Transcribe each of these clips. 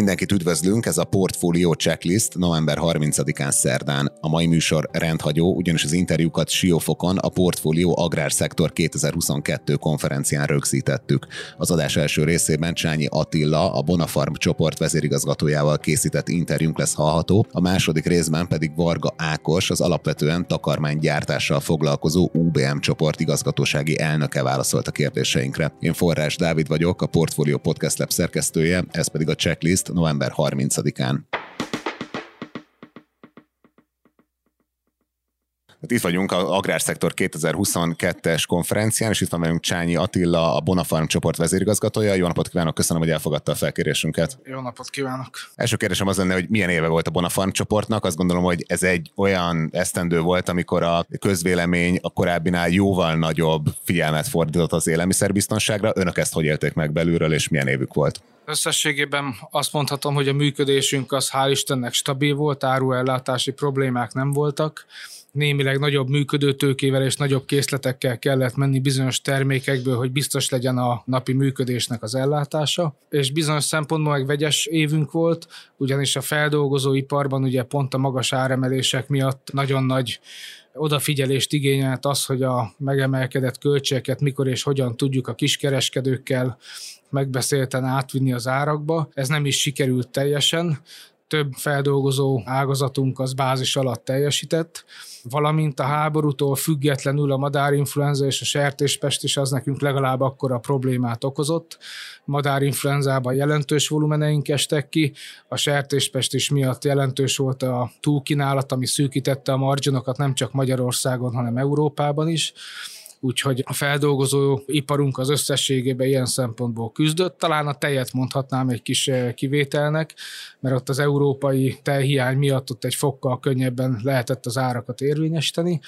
Mindenkit üdvözlünk, ez a Portfolio Checklist november 30-án szerdán. A mai műsor rendhagyó, ugyanis az interjúkat Siófokon a Portfolio Agrárszektor 2022 konferencián rögzítettük. Az adás első részében Csányi Attila, a Bonafarm csoport vezérigazgatójával készített interjúnk lesz hallható, a második részben pedig Varga Ákos, az alapvetően takarmánygyártással foglalkozó UBM csoport igazgatósági elnöke válaszolt a kérdéseinkre. Én Forrás Dávid vagyok, a Portfolio Podcast Lab szerkesztője, ez pedig a checklist November 30-án. Hát itt vagyunk a Agrárszektor 2022-es konferencián, és itt van velünk Csányi Attila, a Bonafarm csoport vezérigazgatója. Jó napot kívánok, köszönöm, hogy elfogadta a felkérésünket. Jó napot kívánok! Első kérdésem az lenne, hogy milyen éve volt a Bonafarm csoportnak. Azt gondolom, hogy ez egy olyan esztendő volt, amikor a közvélemény a korábbinál jóval nagyobb figyelmet fordított az élelmiszerbiztonságra. Önök ezt hogy élték meg belülről, és milyen évük volt? Összességében azt mondhatom, hogy a működésünk az hál' Istennek stabil volt, áruellátási problémák nem voltak némileg nagyobb működőtőkével és nagyobb készletekkel kellett menni bizonyos termékekből, hogy biztos legyen a napi működésnek az ellátása. És bizonyos szempontból meg vegyes évünk volt, ugyanis a feldolgozóiparban ugye pont a magas áremelések miatt nagyon nagy odafigyelést igényelt az, hogy a megemelkedett költségeket mikor és hogyan tudjuk a kiskereskedőkkel megbeszélten átvinni az árakba. Ez nem is sikerült teljesen, több feldolgozó ágazatunk az bázis alatt teljesített, valamint a háborútól függetlenül a madárinfluenza és a sertéspest is az nekünk legalább akkora problémát okozott. Madárinfluenzában jelentős volumeneink estek ki, a sertéspest is miatt jelentős volt a túlkínálat, ami szűkítette a marginokat nem csak Magyarországon, hanem Európában is úgyhogy a feldolgozó iparunk az összességében ilyen szempontból küzdött. Talán a tejet mondhatnám egy kis eh, kivételnek, mert ott az európai tejhiány miatt ott egy fokkal könnyebben lehetett az árakat érvényesíteni.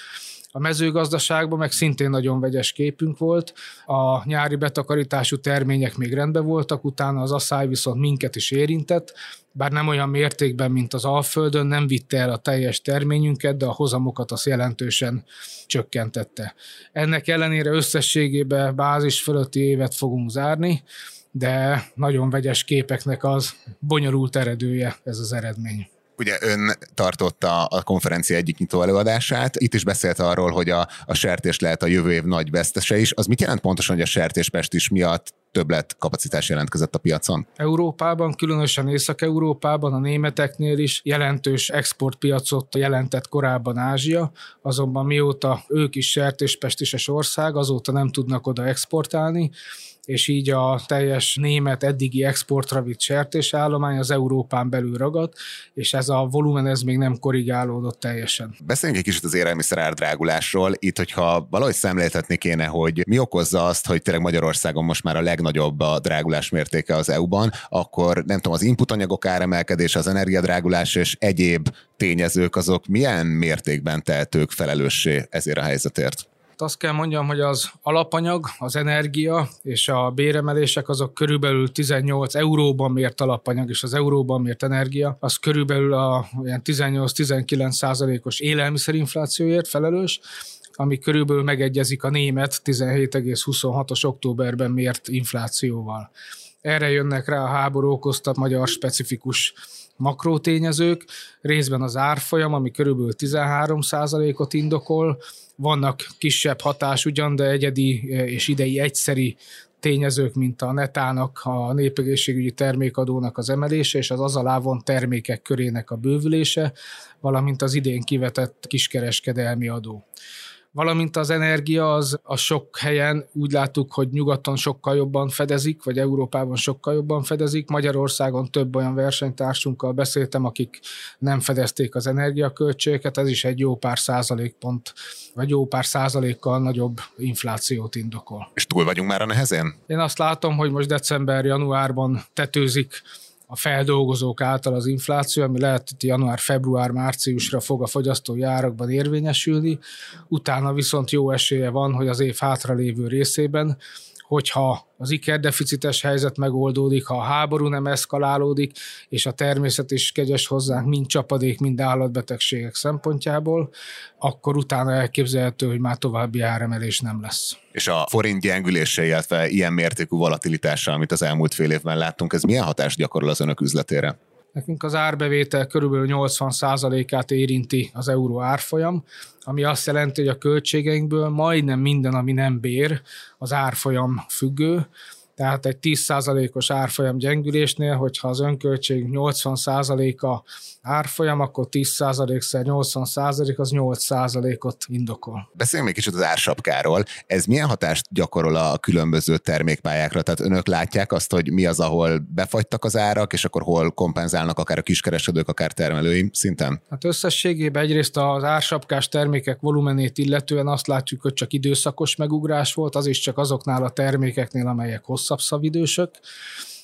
A mezőgazdaságban meg szintén nagyon vegyes képünk volt. A nyári betakarítású termények még rendben voltak, utána az asszály viszont minket is érintett, bár nem olyan mértékben, mint az Alföldön, nem vitte el a teljes terményünket, de a hozamokat az jelentősen csökkentette. Ennek ellenére összességében bázis fölötti évet fogunk zárni, de nagyon vegyes képeknek az bonyolult eredője ez az eredmény. Ugye ön tartotta a konferencia egyik nyitó előadását, itt is beszélt arról, hogy a, a sertés lehet a jövő év nagy vesztese is. Az mit jelent pontosan, hogy a sertéspest is miatt többlet kapacitás jelentkezett a piacon? Európában, különösen Észak-Európában, a németeknél is jelentős exportpiacot jelentett korábban Ázsia, azonban mióta ők is sertéspestises ország, azóta nem tudnak oda exportálni, és így a teljes német eddigi exportra vitt sertésállomány az Európán belül ragadt, és ez a volumen ez még nem korrigálódott teljesen. Beszéljünk egy kicsit az élelmiszer árdrágulásról. Itt, hogyha valahogy szemléltetni kéne, hogy mi okozza azt, hogy tényleg Magyarországon most már a legnagyobb a drágulás mértéke az EU-ban, akkor nem tudom, az inputanyagok áremelkedése, az energiadrágulás és egyéb tényezők azok milyen mértékben tehetők felelőssé ezért a helyzetért? Azt kell mondjam, hogy az alapanyag, az energia és a béremelések azok körülbelül 18 euróban mért alapanyag, és az euróban mért energia, az körülbelül a 18-19 százalékos élelmiszerinflációért felelős, ami körülbelül megegyezik a német 17,26-os októberben mért inflációval. Erre jönnek rá a háború okozta magyar specifikus makrótényezők, részben az árfolyam, ami körülbelül 13%-ot indokol, vannak kisebb hatás ugyan, de egyedi eh, és idei egyszeri tényezők, mint a netának, a népegészségügyi termékadónak az emelése és az az alávon termékek körének a bővülése, valamint az idén kivetett kiskereskedelmi adó valamint az energia az a sok helyen úgy láttuk, hogy nyugaton sokkal jobban fedezik, vagy Európában sokkal jobban fedezik. Magyarországon több olyan versenytársunkkal beszéltem, akik nem fedezték az energiaköltségeket, ez is egy jó pár százalékpont, vagy jó pár százalékkal nagyobb inflációt indokol. És túl vagyunk már a nehezén? Én azt látom, hogy most december-januárban tetőzik a feldolgozók által az infláció, ami lehet, hogy január-február-márciusra fog a fogyasztói árakban érvényesülni, utána viszont jó esélye van, hogy az év hátralévő részében hogyha az ikerdeficites helyzet megoldódik, ha a háború nem eszkalálódik, és a természet is kegyes hozzánk, mind csapadék, mind állatbetegségek szempontjából, akkor utána elképzelhető, hogy már további áremelés nem lesz. És a forint gyengülése, illetve ilyen mértékű volatilitása, amit az elmúlt fél évben láttunk, ez milyen hatást gyakorol az önök üzletére? Nekünk az árbevétel körülbelül 80%-át érinti az euró árfolyam, ami azt jelenti, hogy a költségeinkből majdnem minden, ami nem bér, az árfolyam függő, tehát egy 10%-os árfolyam gyengülésnél, hogyha az önköltség 80%-a árfolyam, akkor 10%-szer 80% az 8%-ot indokol. Beszéljünk még kicsit az ársapkáról. Ez milyen hatást gyakorol a különböző termékpályákra? Tehát önök látják azt, hogy mi az, ahol befagytak az árak, és akkor hol kompenzálnak akár a kiskereskedők, akár termelői szinten? Hát összességében egyrészt az ársapkás termékek volumenét illetően azt látjuk, hogy csak időszakos megugrás volt, az is csak azoknál a termékeknél, amelyek hosszabb szavidősök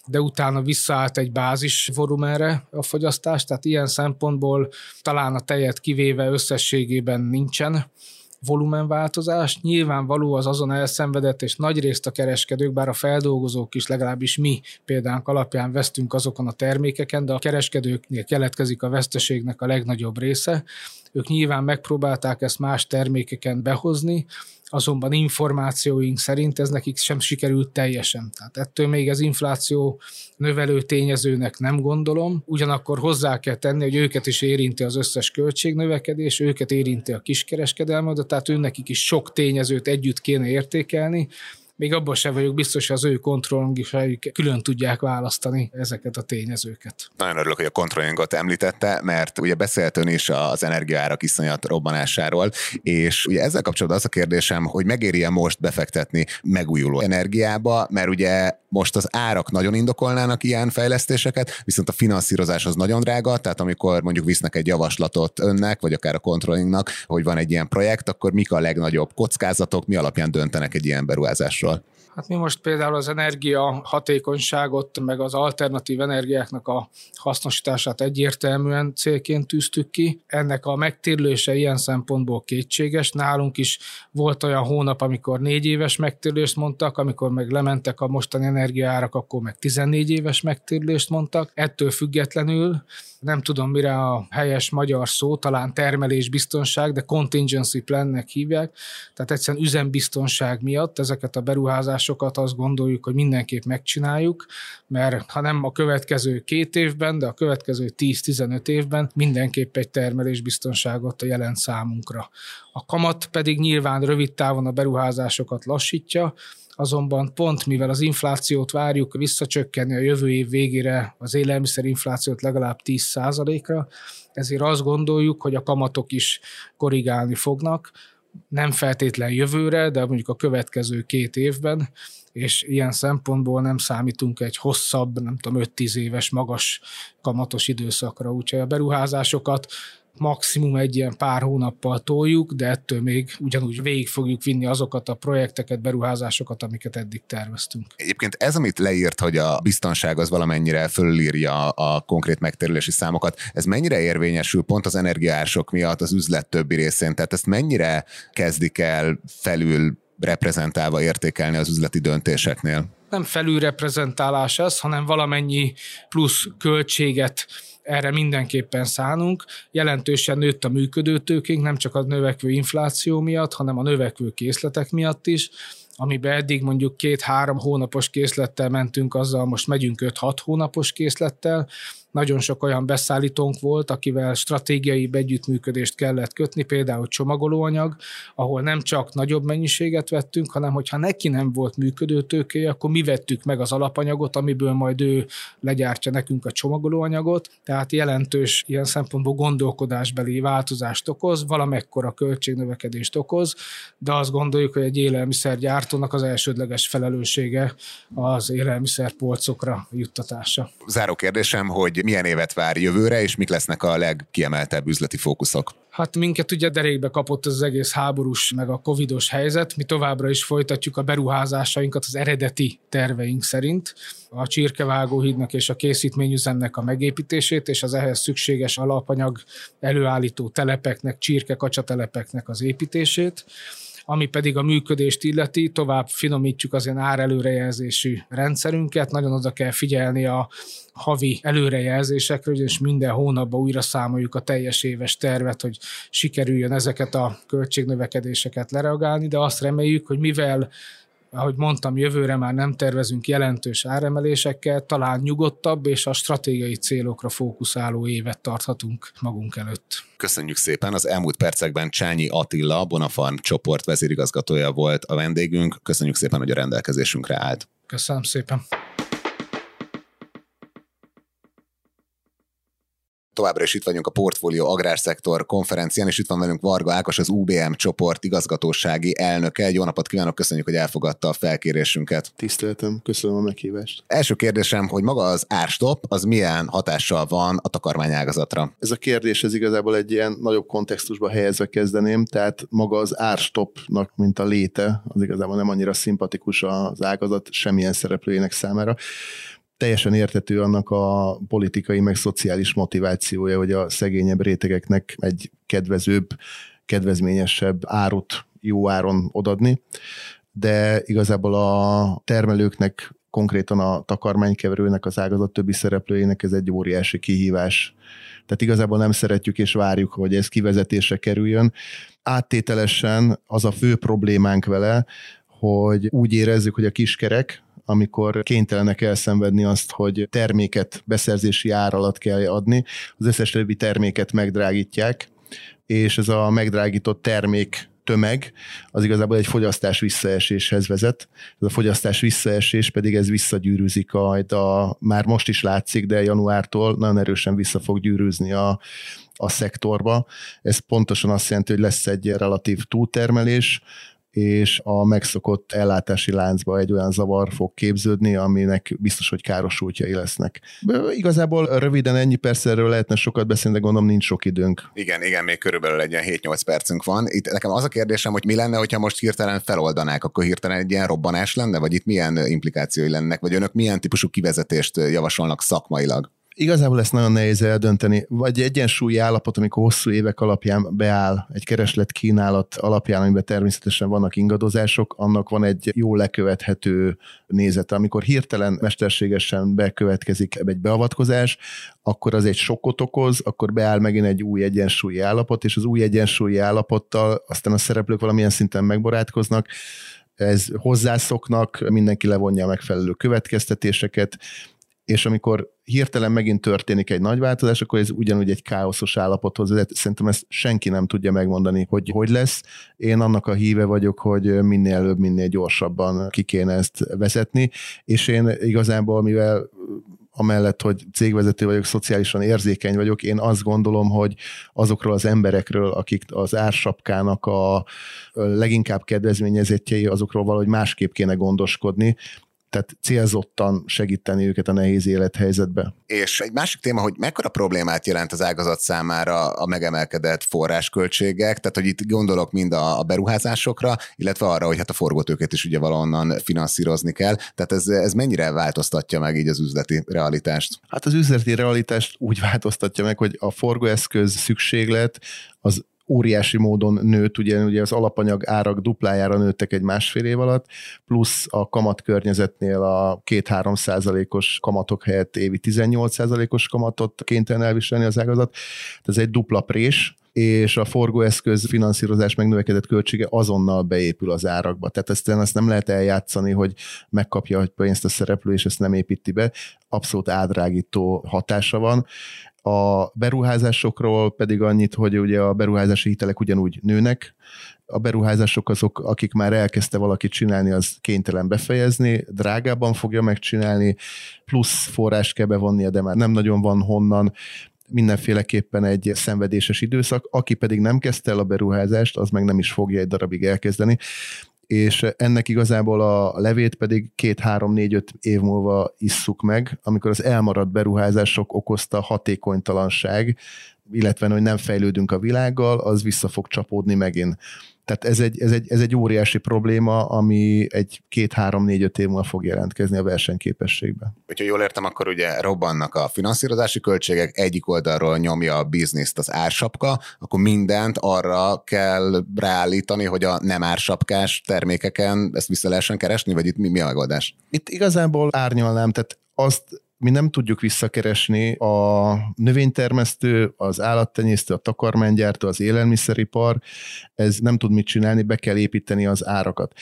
de utána visszaállt egy bázis volumenre a fogyasztás, tehát ilyen szempontból talán a tejet kivéve összességében nincsen volumenváltozás. Nyilvánvaló az azon elszenvedett, és nagyrészt a kereskedők, bár a feldolgozók is legalábbis mi példánk alapján vesztünk azokon a termékeken, de a kereskedőknél keletkezik a veszteségnek a legnagyobb része. Ők nyilván megpróbálták ezt más termékeken behozni, azonban információink szerint ez nekik sem sikerült teljesen. Tehát ettől még az infláció növelő tényezőnek nem gondolom, ugyanakkor hozzá kell tenni, hogy őket is érinti az összes költségnövekedés, őket érinti a kiskereskedelme, de tehát őnekik is sok tényezőt együtt kéne értékelni, még abban sem vagyok biztos, hogy az ő kontrollingisaik külön tudják választani ezeket a tényezőket. Nagyon örülök, hogy a kontrollingot említette, mert ugye beszélt ön is az energiaárak iszonyat robbanásáról, és ugye ezzel kapcsolatban az a kérdésem, hogy megéri-e most befektetni megújuló energiába, mert ugye most az árak nagyon indokolnának ilyen fejlesztéseket, viszont a finanszírozás az nagyon drága, tehát amikor mondjuk visznek egy javaslatot önnek, vagy akár a controllingnak, hogy van egy ilyen projekt, akkor mik a legnagyobb kockázatok, mi alapján döntenek egy ilyen beruházásról? Hát mi most például az energia hatékonyságot, meg az alternatív energiáknak a hasznosítását egyértelműen célként tűztük ki. Ennek a megtérülése ilyen szempontból kétséges. Nálunk is volt olyan hónap, amikor négy éves megtérülést mondtak, amikor meg lementek a mostani energiaárak, akkor meg 14 éves megtérülést mondtak. Ettől függetlenül nem tudom mire a helyes magyar szó, talán termelésbiztonság, de contingency plannek hívják, tehát egyszerűen üzembiztonság miatt ezeket a beruházásokat azt gondoljuk, hogy mindenképp megcsináljuk, mert ha nem a következő két évben, de a következő 10-15 évben mindenképp egy termelésbiztonságot jelent számunkra. A kamat pedig nyilván rövid távon a beruházásokat lassítja, azonban pont mivel az inflációt várjuk visszacsökkenni a jövő év végére az élelmiszerinflációt legalább 10%-ra, ezért azt gondoljuk, hogy a kamatok is korrigálni fognak, nem feltétlen jövőre, de mondjuk a következő két évben, és ilyen szempontból nem számítunk egy hosszabb, nem tudom, 5-10 éves magas kamatos időszakra, úgyhogy a beruházásokat maximum egy ilyen pár hónappal toljuk, de ettől még ugyanúgy végig fogjuk vinni azokat a projekteket, beruházásokat, amiket eddig terveztünk. Egyébként ez, amit leírt, hogy a biztonság az valamennyire fölülírja a konkrét megterülési számokat, ez mennyire érvényesül pont az energiársok miatt az üzlet többi részén? Tehát ezt mennyire kezdik el felül reprezentálva értékelni az üzleti döntéseknél? Nem felülreprezentálás ez, hanem valamennyi plusz költséget erre mindenképpen szánunk. Jelentősen nőtt a működőtőkénk, nem csak a növekvő infláció miatt, hanem a növekvő készletek miatt is amiben eddig mondjuk két-három hónapos készlettel mentünk, azzal most megyünk 5-6 hónapos készlettel, nagyon sok olyan beszállítónk volt, akivel stratégiai együttműködést kellett kötni, például csomagolóanyag, ahol nem csak nagyobb mennyiséget vettünk, hanem hogyha neki nem volt működő tőkéje, akkor mi vettük meg az alapanyagot, amiből majd ő legyártja nekünk a csomagolóanyagot, tehát jelentős ilyen szempontból gondolkodásbeli változást okoz, valamekkora költségnövekedést okoz, de azt gondoljuk, hogy egy élelmiszergyártónak az elsődleges felelőssége az élelmiszerpolcokra juttatása. Záró kérdésem, hogy milyen évet vár jövőre, és mik lesznek a legkiemeltebb üzleti fókuszok? Hát minket ugye derékbe kapott az egész háborús, meg a covidos helyzet. Mi továbbra is folytatjuk a beruházásainkat az eredeti terveink szerint. A csirkevágóhídnak és a készítményüzemnek a megépítését, és az ehhez szükséges alapanyag előállító telepeknek, csirke kacsatelepeknek az építését Ami pedig a működést illeti, tovább finomítjuk az ilyen árelőrejelzésű rendszerünket, nagyon oda kell figyelni a havi előrejelzésekre, és minden hónapban újra számoljuk a teljes éves tervet, hogy sikerüljön ezeket a költségnövekedéseket lereagálni, de azt reméljük, hogy mivel ahogy mondtam, jövőre már nem tervezünk jelentős áremelésekkel, talán nyugodtabb és a stratégiai célokra fókuszáló évet tarthatunk magunk előtt. Köszönjük szépen! Az elmúlt percekben Csányi Attila, Bonafarm csoport vezérigazgatója volt a vendégünk. Köszönjük szépen, hogy a rendelkezésünkre állt. Köszönöm szépen! Továbbra is itt vagyunk a Portfolio Agrárszektor konferencián, és itt van velünk Varga Ákos, az UBM csoport igazgatósági elnöke. Jó napot kívánok, köszönjük, hogy elfogadta a felkérésünket. Tiszteltem, köszönöm a meghívást. Első kérdésem, hogy maga az árstop, az milyen hatással van a takarmányágazatra? Ez a kérdés, ez igazából egy ilyen nagyobb kontextusba helyezve kezdeném, tehát maga az árstopnak, mint a léte, az igazából nem annyira szimpatikus az ágazat semmilyen szereplőjének számára teljesen értető annak a politikai, meg szociális motivációja, hogy a szegényebb rétegeknek egy kedvezőbb, kedvezményesebb árut jó áron odadni, de igazából a termelőknek, konkrétan a takarmánykeverőnek, az ágazat többi szereplőjének ez egy óriási kihívás. Tehát igazából nem szeretjük és várjuk, hogy ez kivezetésre kerüljön. Áttételesen az a fő problémánk vele, hogy úgy érezzük, hogy a kiskerek, amikor kénytelenek elszenvedni azt, hogy terméket beszerzési ár alatt kell adni, az összes többi terméket megdrágítják, és ez a megdrágított termék tömeg, az igazából egy fogyasztás visszaeséshez vezet. Ez a fogyasztás visszaesés pedig ez visszagyűrűzik, a, a, már most is látszik, de januártól nagyon erősen vissza fog gyűrűzni a, a szektorba. Ez pontosan azt jelenti, hogy lesz egy relatív túltermelés, és a megszokott ellátási láncba egy olyan zavar fog képződni, aminek biztos, hogy károsultjai lesznek. Igazából röviden ennyi persze erről lehetne sokat beszélni, de gondolom nincs sok időnk. Igen, igen, még körülbelül egy ilyen 7-8 percünk van. Itt nekem az a kérdésem, hogy mi lenne, hogyha most hirtelen feloldanák, akkor hirtelen egy ilyen robbanás lenne, vagy itt milyen implikációi lennek, vagy önök milyen típusú kivezetést javasolnak szakmailag? Igazából ezt nagyon nehéz eldönteni. Vagy egyensúlyi állapot, amikor hosszú évek alapján beáll egy kereslet kínálat alapján, amiben természetesen vannak ingadozások, annak van egy jó lekövethető nézete. Amikor hirtelen mesterségesen bekövetkezik egy beavatkozás, akkor az egy sokkot okoz, akkor beáll megint egy új egyensúlyi állapot, és az új egyensúlyi állapottal aztán a szereplők valamilyen szinten megbarátkoznak, ez hozzászoknak, mindenki levonja a megfelelő következtetéseket, és amikor hirtelen megint történik egy nagy változás, akkor ez ugyanúgy egy káoszos állapothoz vezet. Szerintem ezt senki nem tudja megmondani, hogy hogy lesz. Én annak a híve vagyok, hogy minél előbb, minél gyorsabban ki kéne ezt vezetni, és én igazából, mivel amellett, hogy cégvezető vagyok, szociálisan érzékeny vagyok, én azt gondolom, hogy azokról az emberekről, akik az ársapkának a leginkább kedvezményezettjei, azokról valahogy másképp kéne gondoskodni, tehát célzottan segíteni őket a nehéz élethelyzetbe. És egy másik téma, hogy mekkora problémát jelent az ágazat számára a megemelkedett forrásköltségek, tehát hogy itt gondolok mind a, beruházásokra, illetve arra, hogy hát a forgótőket is ugye valahonnan finanszírozni kell, tehát ez, ez mennyire változtatja meg így az üzleti realitást? Hát az üzleti realitást úgy változtatja meg, hogy a forgóeszköz szükséglet az óriási módon nőtt, ugye, ugye az alapanyag árak duplájára nőttek egy másfél év alatt, plusz a kamat környezetnél a 2-3 százalékos kamatok helyett évi 18 százalékos kamatot kénytelen elviselni az ágazat. Ez egy dupla prés, és a forgóeszköz finanszírozás megnövekedett költsége azonnal beépül az árakba. Tehát ezt, ezt nem lehet eljátszani, hogy megkapja a pénzt a szereplő, és ezt nem építi be. Abszolút ádrágító hatása van. A beruházásokról pedig annyit, hogy ugye a beruházási hitelek ugyanúgy nőnek, a beruházások azok, akik már elkezdte valaki csinálni, az kénytelen befejezni, drágában fogja megcsinálni, plusz forrás kell bevonnia, de már nem nagyon van honnan, mindenféleképpen egy szenvedéses időszak, aki pedig nem kezdte el a beruházást, az meg nem is fogja egy darabig elkezdeni és ennek igazából a levét pedig két-három-négy-öt év múlva isszuk meg, amikor az elmaradt beruházások okozta hatékonytalanság, illetve hogy nem fejlődünk a világgal, az vissza fog csapódni megint. Tehát ez egy, ez, egy, ez egy óriási probléma, ami egy két-három-négy-öt év múlva fog jelentkezni a versenyképességbe. Hogyha jól értem, akkor ugye robbannak a finanszírozási költségek, egyik oldalról nyomja a bizniszt az ársapka, akkor mindent arra kell ráállítani, hogy a nem ársapkás termékeken ezt vissza lehessen keresni, vagy itt mi, mi a megoldás? Itt igazából árnyalnám, tehát azt mi nem tudjuk visszakeresni a növénytermesztő, az állattenyésztő, a takarmánygyártó, az élelmiszeripar, ez nem tud mit csinálni, be kell építeni az árakat.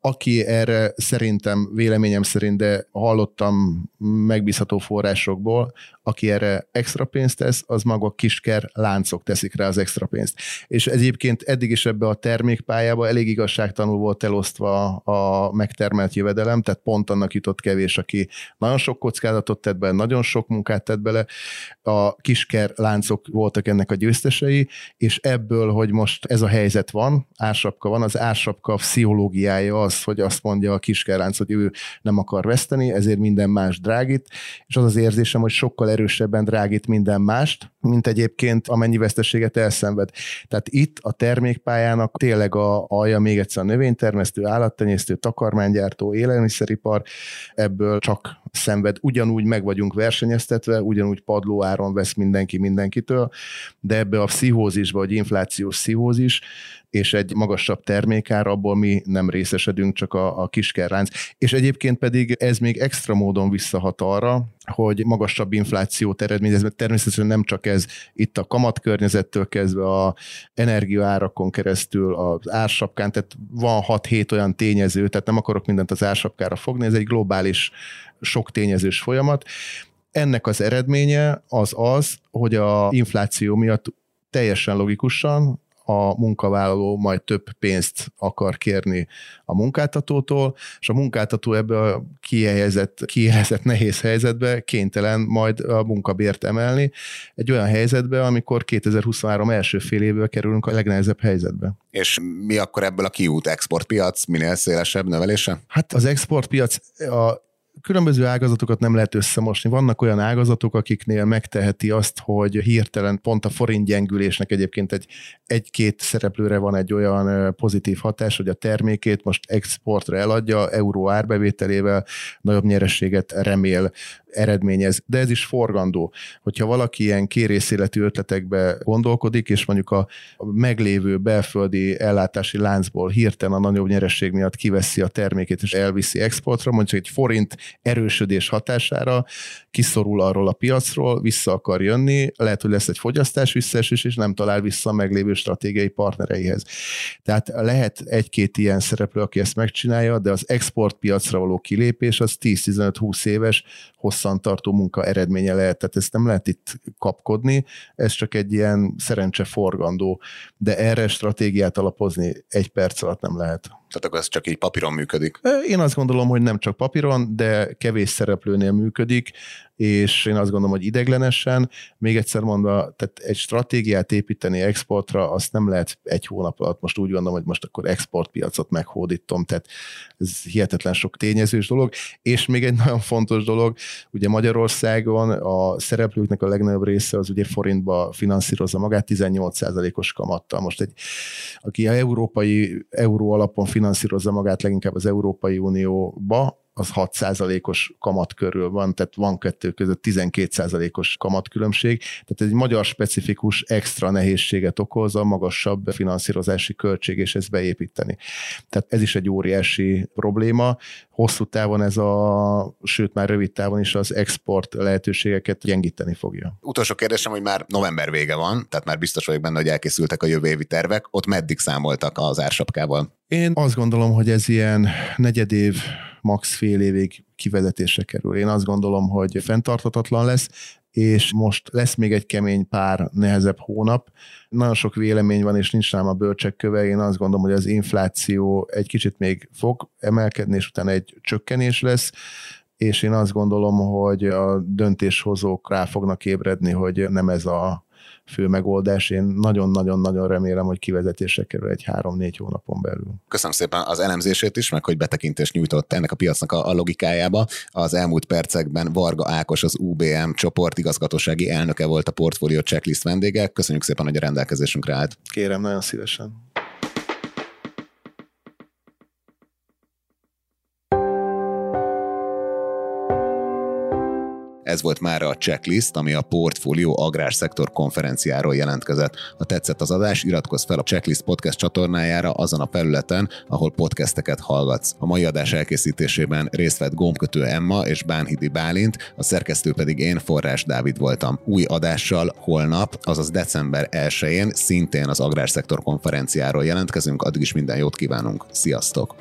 Aki erre szerintem, véleményem szerint, de hallottam megbízható forrásokból, aki erre extra pénzt tesz, az maga kisker láncok teszik rá az extra pénzt. És egyébként eddig is ebbe a termékpályába elég igazságtanul volt elosztva a megtermelt jövedelem, tehát pont annak jutott kevés, aki nagyon sok kockázatot tett bele, nagyon sok munkát tett bele, a kisker láncok voltak ennek a győztesei, és ebből, hogy most ez a helyzet van, ársapka van, az ársapka pszichológiája az, hogy azt mondja a kiskerlánc, hogy ő nem akar veszteni, ezért minden más drágít, és az az érzésem, hogy sokkal erősebben drágít minden mást, mint egyébként amennyi veszteséget elszenved. Tehát itt a termékpályának tényleg a alja még egyszer a növénytermesztő, állattenyésztő, takarmánygyártó, élelmiszeripar, ebből csak szenved. Ugyanúgy meg vagyunk versenyeztetve, ugyanúgy padló áron vesz mindenki mindenkitől, de ebbe a pszichózisba, vagy inflációs pszichózis, és egy magasabb termékár, abból mi nem részesedünk, csak a, a kiskerránc. És egyébként pedig ez még extra módon visszahat arra, hogy magasabb inflációt eredményez, mert természetesen nem csak ez, itt a kamatkörnyezettől kezdve a energiaárakon keresztül, az ársapkán, tehát van 6-7 olyan tényező, tehát nem akarok mindent az ársapkára fogni, ez egy globális sok tényezős folyamat. Ennek az eredménye az az, hogy a infláció miatt teljesen logikusan a munkavállaló majd több pénzt akar kérni a munkáltatótól, és a munkáltató ebbe a kihelyezett, kihelyezett nehéz helyzetbe kénytelen majd a munkabért emelni, egy olyan helyzetbe, amikor 2023 első fél évből kerülünk a legnehezebb helyzetbe. És mi akkor ebből a kiút exportpiac minél szélesebb növelése? Hát az exportpiac a különböző ágazatokat nem lehet összemosni. Vannak olyan ágazatok, akiknél megteheti azt, hogy hirtelen pont a forint gyengülésnek egyébként egy, egy-két szereplőre van egy olyan pozitív hatás, hogy a termékét most exportra eladja, euró árbevételével nagyobb nyerességet remél eredményez, de ez is forgandó. Hogyha valaki ilyen kérészéletű ötletekbe gondolkodik, és mondjuk a meglévő belföldi ellátási láncból hirtelen a nagyobb nyeresség miatt kiveszi a termékét és elviszi exportra, mondjuk egy forint erősödés hatására kiszorul arról a piacról, vissza akar jönni, lehet, hogy lesz egy fogyasztás visszaesés, és nem talál vissza a meglévő stratégiai partnereihez. Tehát lehet egy-két ilyen szereplő, aki ezt megcsinálja, de az exportpiacra való kilépés az 10-15-20 éves, hosszantartó munka eredménye lehet, tehát ezt nem lehet itt kapkodni, ez csak egy ilyen szerencse forgandó, de erre stratégiát alapozni egy perc alatt nem lehet. Tehát akkor ez csak így papíron működik? Én azt gondolom, hogy nem csak papíron, de kevés szereplőnél működik, és én azt gondolom, hogy ideglenesen, még egyszer mondva, tehát egy stratégiát építeni exportra, azt nem lehet egy hónap alatt, most úgy gondolom, hogy most akkor exportpiacot meghódítom, tehát ez hihetetlen sok tényezős dolog, és még egy nagyon fontos dolog, ugye Magyarországon a szereplőknek a legnagyobb része az ugye forintba finanszírozza magát 18%-os kamattal. Most egy, aki a európai euró alapon finanszírozza magát leginkább az Európai Unióba, az 6%-os kamat körül van, tehát van kettő között 12%-os kamatkülönbség, tehát ez egy magyar specifikus extra nehézséget okoz a magasabb finanszírozási költség, és ezt beépíteni. Tehát ez is egy óriási probléma. Hosszú távon ez a, sőt már rövid távon is az export lehetőségeket gyengíteni fogja. Utolsó kérdésem, hogy már november vége van, tehát már biztos vagyok benne, hogy elkészültek a jövő évi tervek. Ott meddig számoltak az ársapkával? Én azt gondolom, hogy ez ilyen negyedév max fél évig kivezetésre kerül. Én azt gondolom, hogy fenntartatatlan lesz, és most lesz még egy kemény pár nehezebb hónap. Nagyon sok vélemény van, és nincs rám a bölcsek köve. Én azt gondolom, hogy az infláció egy kicsit még fog emelkedni, és utána egy csökkenés lesz és én azt gondolom, hogy a döntéshozók rá fognak ébredni, hogy nem ez a fő megoldás. Én nagyon-nagyon-nagyon remélem, hogy kivezetésre kerül egy három-négy hónapon belül. Köszönöm szépen az elemzését is, meg hogy betekintést nyújtott ennek a piacnak a, a logikájába. Az elmúlt percekben Varga Ákos, az UBM csoport igazgatósági elnöke volt a portfólió checklist vendége. Köszönjük szépen, hogy a rendelkezésünkre állt. Kérem, nagyon szívesen. Ez volt már a checklist, ami a Portfolio Agrárszektor konferenciáról jelentkezett. Ha tetszett az adás, iratkozz fel a Checklist podcast csatornájára azon a felületen, ahol podcasteket hallgatsz. A mai adás elkészítésében részt vett gombkötő Emma és Bánhidi Bálint, a szerkesztő pedig én, Forrás Dávid voltam. Új adással holnap, azaz december 1-én szintén az Agrárszektor konferenciáról jelentkezünk, addig is minden jót kívánunk. Sziasztok!